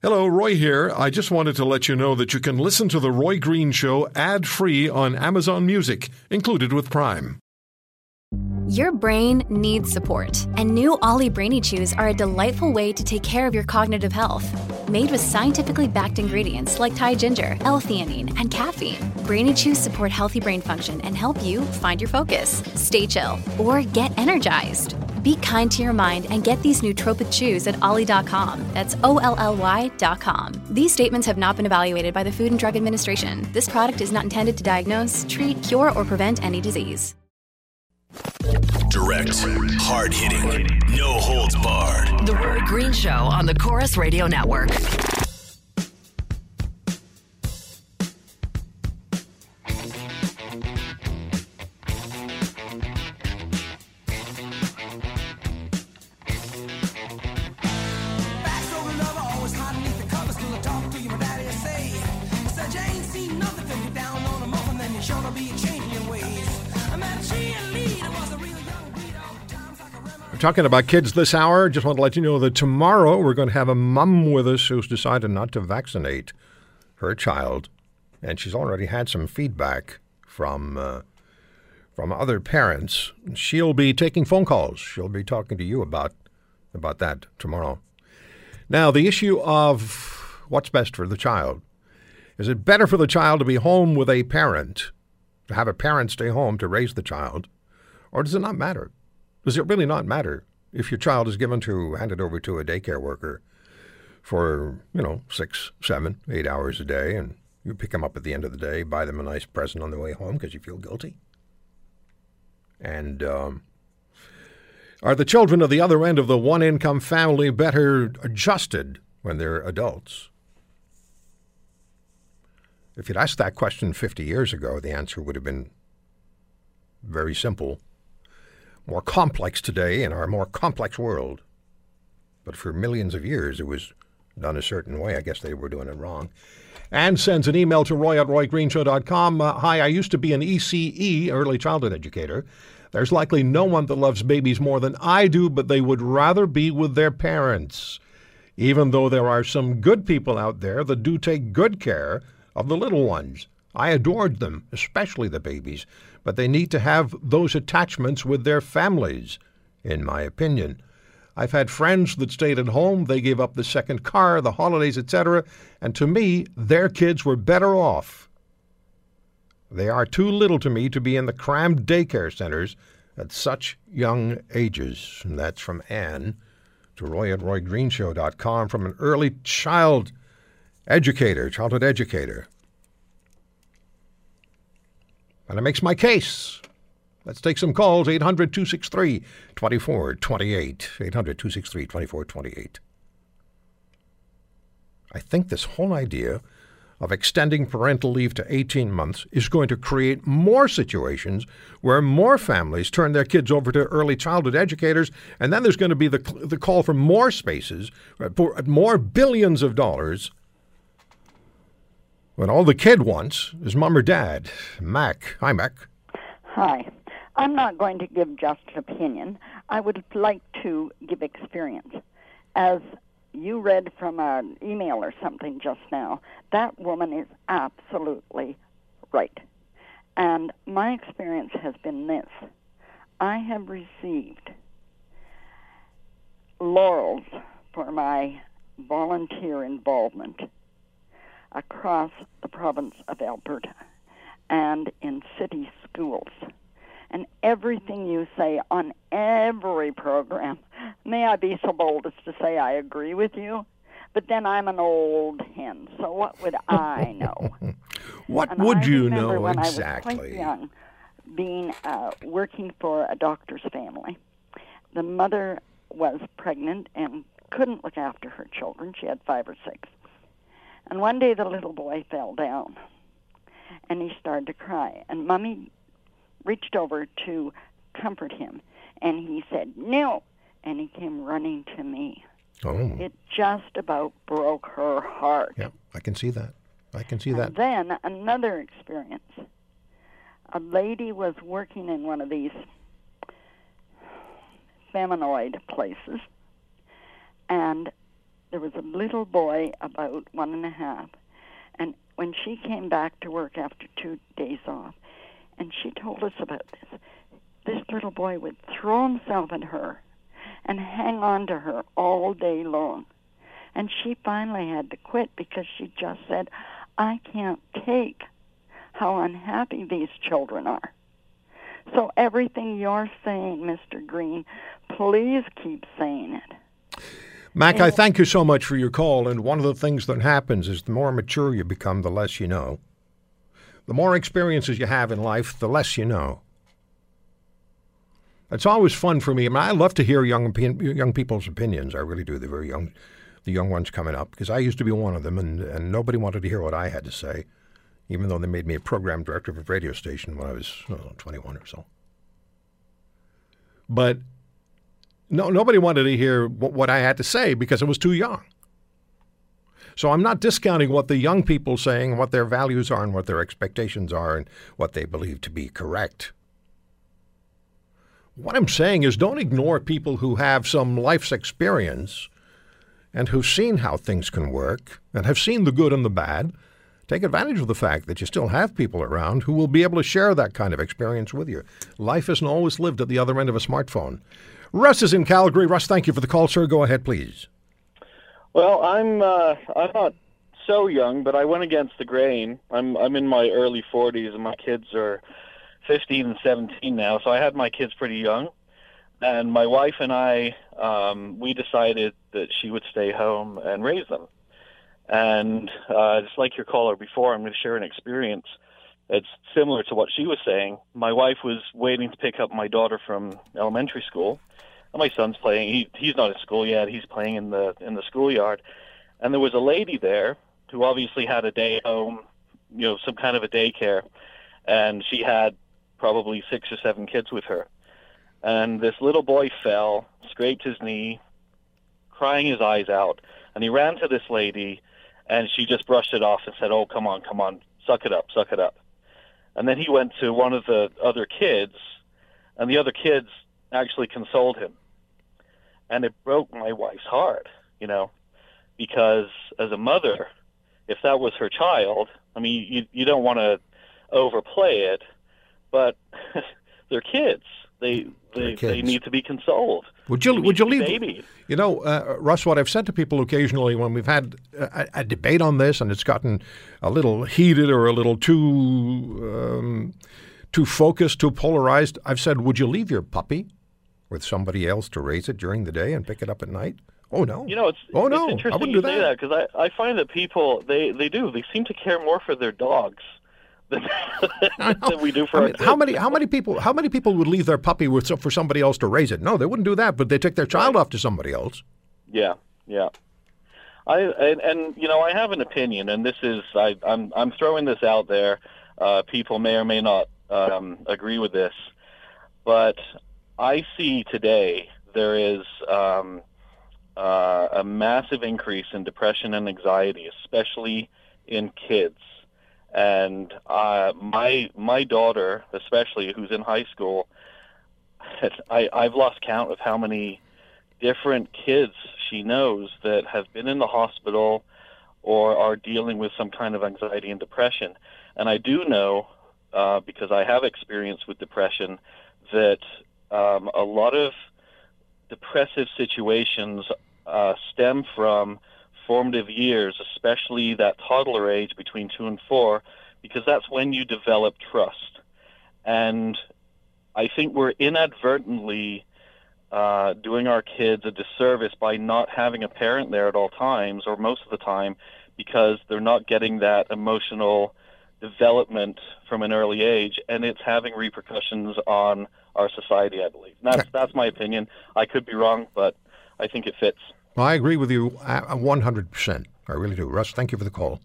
Hello, Roy here. I just wanted to let you know that you can listen to The Roy Green Show ad free on Amazon Music, included with Prime. Your brain needs support, and new OLLY Brainy Chews are a delightful way to take care of your cognitive health. Made with scientifically backed ingredients like Thai ginger, L-theanine, and caffeine, Brainy Chews support healthy brain function and help you find your focus, stay chill, or get energized. Be kind to your mind and get these nootropic chews at olly.com. That's O L L Y.com. These statements have not been evaluated by the Food and Drug Administration. This product is not intended to diagnose, treat, cure, or prevent any disease. Direct, hard hitting, no holds barred. The Roy Green Show on the Corus Radio Network. We're talking about kids this hour. Just want to let you know that tomorrow we're going to have a mum with us who's decided not to vaccinate her child, and she's already had some feedback from uh, from other parents. She'll be taking phone calls. She'll be talking to you about about that tomorrow. Now, the issue of what's best for the child. Is it better for the child to be home with a parent, to have a parent stay home to raise the child, or does it not matter? Does it really not matter if your child is given to, handed over to a daycare worker for, you know, six, seven, eight hours a day, and you pick them up at the end of the day, buy them a nice present on the way home because you feel guilty? And um, are the children of the other end of the one income family better adjusted when they're adults? If you'd asked that question 50 years ago, the answer would have been very simple. More complex today in our more complex world. But for millions of years, it was done a certain way. I guess they were doing it wrong. And sends an email to roy at roygreenshow.com. Uh, Hi, I used to be an ECE, early childhood educator. There's likely no one that loves babies more than I do, but they would rather be with their parents. Even though there are some good people out there that do take good care of the little ones. I adored them, especially the babies, but they need to have those attachments with their families, in my opinion. I've had friends that stayed at home, they gave up the second car, the holidays, etc., and to me, their kids were better off. They are too little to me to be in the crammed daycare centers at such young ages. And that's from Anne to Roy at RoyGreenshow.com from an early child educator, childhood educator. And it makes my case. Let's take some calls. 800 263 2428. 800 263 2428. I think this whole idea of extending parental leave to 18 months is going to create more situations where more families turn their kids over to early childhood educators, and then there's going to be the, the call for more spaces, uh, for more billions of dollars, when all the kid wants is mom or dad. Mac. Hi, Mac. Hi. I'm not going to give just an opinion. I would like to give experience. As you read from an email or something just now, that woman is absolutely right. And my experience has been this I have received laurels for my volunteer involvement across the province of Alberta and in city schools. And everything you say on every program, may I be so bold as to say I agree with you? But then I'm an old hen, so what would I know? What And would I you know when I was exactly? quite young, being uh, working for a doctor's family. The mother was pregnant and couldn't look after her children. She had five or six. And one day the little boy fell down, and he started to cry. And Mummy reached over to comfort him, and he said no, and he came running to me. Oh, It just about broke her heart. yeah, I can see that. I can see that. And then another experience. A lady was working in one of these feminoid places, and there was a little boy about one and a half, and when she came back to work after two days off, and she told us about this, this little boy would throw himself at her and hang on to her all day long. And she finally had to quit because she just said, I can't take how unhappy these children are. So everything you're saying, Mr. Green, please keep saying it. Mac, I thank you so much for your call. And one of the things that happens is the more mature you become, the less you know. The more experiences you have in life, the less you know. It's always fun for me. I, mean, I love to hear young young people's opinions. I really do. The very young, the young ones coming up, because I used to be one of them, and, and nobody wanted to hear what I had to say, even though they made me a program director of a radio station when I was I know, 21 or so. But no, nobody wanted to hear what, I had to say because it was too young. So I'm not discounting what the young people are saying, what their values are, and what their expectations are, and what they believe to be correct. What I'm saying is don't ignore people who have some life's experience and who've seen how things can work and have seen the good and the bad. Take advantage of the fact that you still have people around who will be able to share that kind of experience with you. Life isn't always lived at the other end of a smartphone. Russ is in Calgary. Russ, thank you for the call, sir. Go ahead, please. Well, I'm uh, I'm not so young, but I went against the grain. I'm I'm in my early 40s, and my kids are 15 and 17 now. So I had my kids pretty young, and my wife and I um, we decided that she would stay home and raise them. And uh, just like your caller before, I'm going to share an experience. It's similar to what she was saying. My wife was waiting to pick up my daughter from elementary school. And my son's playing. He he's not in school yet. He's playing in the in the schoolyard. And there was a lady there who obviously had a day home, you know, some kind of a daycare, and she had probably six or seven kids with her. And this little boy fell, scraped his knee, crying his eyes out, and he ran to this lady, and she just brushed it off and said, "Oh, come on, come on, suck it up, suck it up." And then he went to one of the other kids, and the other kids actually consoled him. And it broke my wife's heart, you know, because as a mother, if that was her child, I mean, you you don't want to overplay it, but they're kids. They they, they need to be consoled. Would you would you leave? babied. You know, uh, Russ, what I've said to people occasionally when we've had a, a debate on this, and it's gotten a little heated or a little too um, too focused, too polarized. I've said, would you leave your puppy with somebody else to raise it during the day and pick it up at night? Oh no! You know, it's oh no! it's interesting I wouldn't do say that because I, I find that people they they do they seem to care more for their dogs than, we do for I our mean, how many how many people how many people would leave their puppy with for somebody else to raise it? No, they wouldn't do that, but they take their child off to somebody else. Yeah, yeah. I and, and you know I have an opinion, and this is I, I'm I'm throwing this out there. Uh, people may or may not um, agree with this, but I see today there is um, uh, a massive increase in depression and anxiety, especially in kids. And uh, my my daughter, especially who's in high school, I, I've lost count of how many different kids she knows that have been in the hospital or are dealing with some kind of anxiety and depression. And I do know, uh, because I have experience with depression, that um, a lot of depressive situations uh, stem from formative years, especially that toddler age between two and four, because that's when you develop trust. And I think we're inadvertently uh, doing our kids a disservice by not having a parent there at all times or most of the time because they're not getting that emotional development from an early age and it's having repercussions on our society I believe. And that's that's my opinion. I could be wrong, but I think it fits. Well, I agree with you uh, one hundred percent. I really do. Russ, thank you for the call.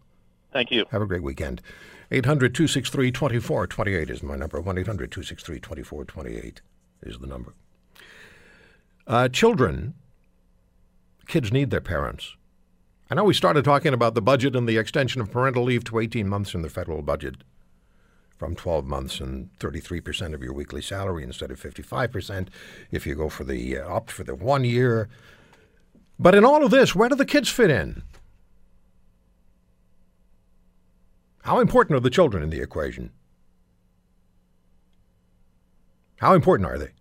Thank you. Have a great weekend. 800 263 2428 is my number. 1 800 263 2428 is the number. Uh, children, kids need their parents. I know we started talking about the budget and the extension of parental leave to 18 months in the federal budget from 12 months and 33% of your weekly salary instead of 55% if you go for the uh, opt for the one year. But in all of this, where do the kids fit in? How important are the children in the equation? How important are they?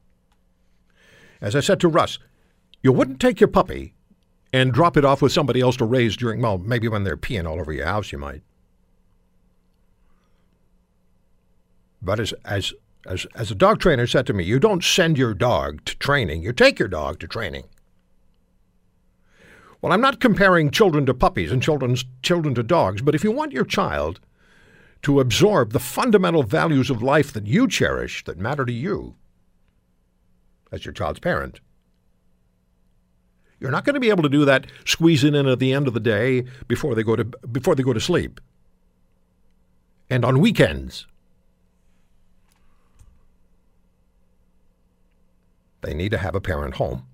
As I said to Russ, you wouldn't take your puppy and drop it off with somebody else to raise during, well, maybe when they're peeing all over your house, you might. But as, as, as, as a dog trainer said to me, you don't send your dog to training, you take your dog to training. Well, I'm not comparing children to puppies and children's children to dogs, but if you want your child to absorb the fundamental values of life that you cherish, that matter to you, as your child's parent, you're not going to be able to do that squeezing in at the end of the day before they go to before they go to sleep. And on weekends. They need to have a parent home.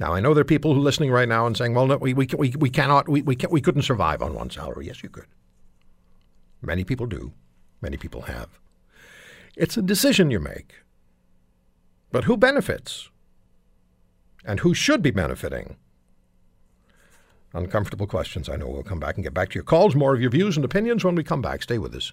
Now, I know there are people who are listening right now and saying, well, no, we, we, we, we cannot, we, we, can, we couldn't survive on one salary. Yes, you could. Many people do. Many people have. It's a decision you make. But who benefits? And who should be benefiting? Uncomfortable questions. I know we'll come back and get back to your calls. More of your views and opinions when we come back. Stay with us.